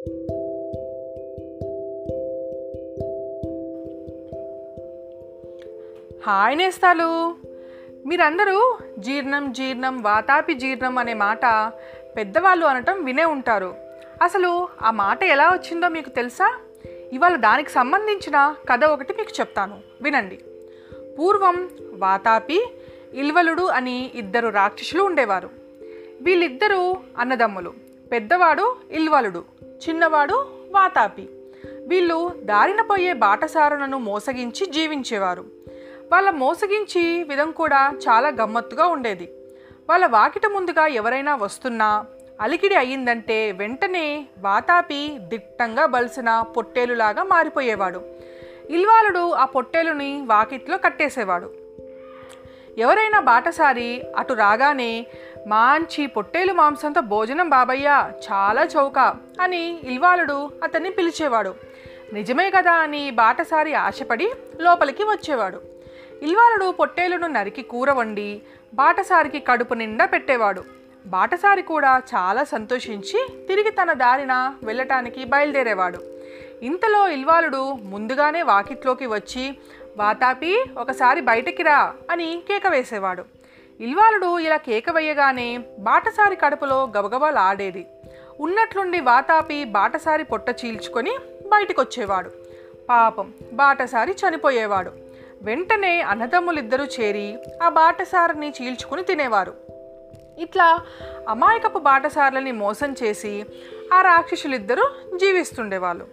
Hi నేస్తాలు. మీరందరూ జీర్ణం జీర్ణం వాతాపి జీర్ణం అనే మాట పెద్దవాళ్ళు అనటం వినే ఉంటారు. అసలు ఆ మాట ఎలా వచ్చిందో మీకు తెలుసా? ఇవాళ దానికి సంబంధించిన కథ ఒకటి మీకు చెప్తాను. వినండి. పూర్వం వాతాపి ఇల్వలుడు అని ఇద్దరు రాక్షసులు ఉండేవారు. వీళ్ళిద్దరూ అన్నదమ్ములు. పెద్దవాడు ఇల్వలుడు. చిన్నవాడు వాతాపి. వీళ్ళు దారిన పోయే బాటసారులను మోసగించి జీవించేవారు. వాళ్ళ మోసగించి విధం కూడా చాలా గమ్మత్తుగా ఉండేది. వాళ్ళ వాకిట ముందుగా ఎవరైనా వస్తున్నా అలికిడి అయ్యిందంటే వెంటనే వాతాపి దిట్టంగా బలిసిన పొట్టేలులాగా మారిపోయేవాడు. ఇల్వాలుడు ఆ పొట్టేలుని వాకిట్లో కట్టేసేవాడు. ఎవరైనా బాటసారి అటు రాగానే మంచి పొట్టేలు మాంసంతో భోజనం బాబయ్య చాలా చౌక అని ఇల్వాలుడు అతన్ని పిలిచేవాడు. నిజమే కదా అని బాటసారి ఆశపడి లోపలికి వచ్చేవాడు. ఇల్వాలుడు పొట్టేలును నరికి కూర వండి బాటసారికి కడుపు నిండా పెట్టేవాడు. బాటసారి కూడా చాలా సంతోషించి తిరిగి తన దారిన వెళ్ళటానికి బయలుదేరేవాడు. ఇంతలో ఇల్వాలుడు ముందుగానే వాకిట్లోకి వచ్చి వాతాపి ఒకసారి బయటికి రా అని కేక వేసేవాడు. ఇల్వాలుడు ఇలా కేక వేయగానే బాటసారి కడుపులో గబగబలాడేది. ఉన్నట్లుండి వాతాపి బాటసారి పొట్ట చీల్చుకొని బయటికొచ్చేవాడు. పాపం బాటసారి చనిపోయేవాడు. వెంటనే అన్నదమ్ములిద్దరూ చేరి ఆ బాటసారిని చీల్చుకుని తినేవారు. ఇట్లా అమాయకపు బాటసార్లని మోసం చేసి ఆ రాక్షసులిద్దరూ జీవిస్తుండేవాళ్ళు.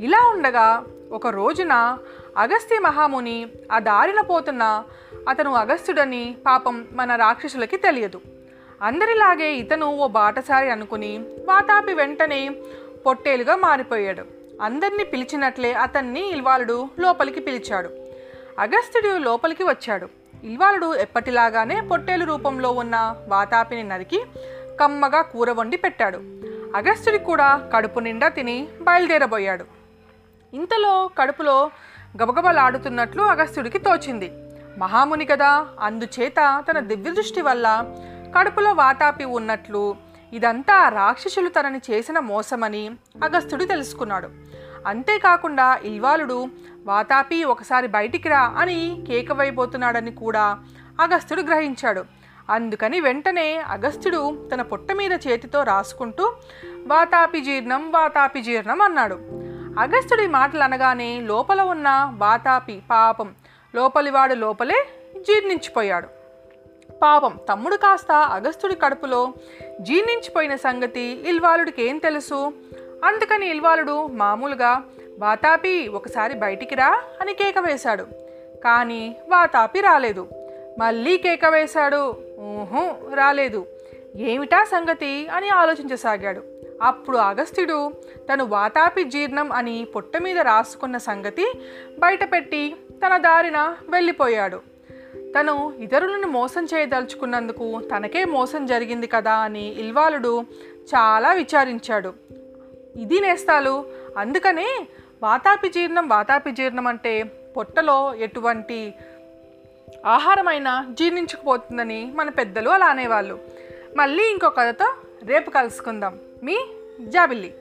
ఇలా ఉండగా ఒక రోజున అగస్త్య మహాముని ఆ దారిన పోతున్న అతను అగస్త్యుడని పాపం మన రాక్షసులకి తెలియదు. అందరిలాగే ఇతను ఓ బాటసారి అనుకుని వాతాపి వెంటనే పొట్టేలుగా మారిపోయాడు. అందరినీ పిలిచినట్లే అతన్ని ఇల్వాలుడు లోపలికి పిలిచాడు. అగస్త్యుడు లోపలికి వచ్చాడు. ఇల్వాలుడు ఎప్పటిలాగానే పొట్టేలు రూపంలో ఉన్న వాతాపిని నరికి కమ్మగా కూర వండి పెట్టాడు. అగస్త్యుడి కూడా కడుపు నిండా తిని బయలుదేరబోయాడు. ఇంతలో కడుపులో గబగబలాడుతున్నట్లు అగస్త్యుడికి తోచింది. మహాముని కదా. అందుచేత తన దివ్యదృష్టి వల్ల కడుపులో వాతాపి ఉన్నట్లు ఇదంతా రాక్షసులు తనని చేసిన మోసమని అగస్త్యుడు తెలుసుకున్నాడు. అంతేకాకుండా ఇల్వాలుడు వాతాపి ఒకసారి బయటికి రా అని కేకవైపోతున్నాడని కూడా అగస్త్యుడు గ్రహించాడు. అందుకని వెంటనే అగస్త్యుడు తన పొట్ట మీద చేతితో రాసుకుంటూ వాతాపి జీర్ణం వాతాపి జీర్ణం అన్నాడు. అగస్త్యుడి మాటలు అనగానే లోపల ఉన్న వాతాపి పాపం లోపలివాడు లోపలే జీర్ణించిపోయాడు. పాపం తమ్ముడు కాస్త అగస్త్యుడి కడుపులో జీర్ణించిపోయిన సంగతి ఇల్వాలుడికి ఏం తెలుసు? అందుకని ఇల్వాలుడు మామూలుగా వాతాపి ఒకసారి బయటికి రా అని కేక వేశాడు. కానీ వాతాపి రాలేదు. మళ్ళీ కేక వేశాడు. ఊహూ రాలేదు. ఏమిటా సంగతి? అని ఆలోచించసాగాడు. అప్పుడు అగస్త్యుడు తను వాతాపి జీర్ణం అని పొట్ట మీద రాసుకున్న సంగతి బయటపెట్టి తన దారిన వెళ్ళిపోయాడు. తను ఇతరులను మోసం చేయదలుచుకున్నందుకు తనకే మోసం జరిగింది కదా అని ఇల్వాలుడు చాలా విచారించాడు. ఇది నేస్తాలు అందుకనే వాతాపి జీర్ణం వాతాపి జీర్ణం అంటే పొట్టలో ఎటువంటి ఆహారమైన జీర్ణించుకుపోతుందని మన పెద్దలు అలా అనేవాళ్ళు. మళ్ళీ ఇంకో కథతో రేపు కలుసుకుందాం. మీ జాబిల్లి.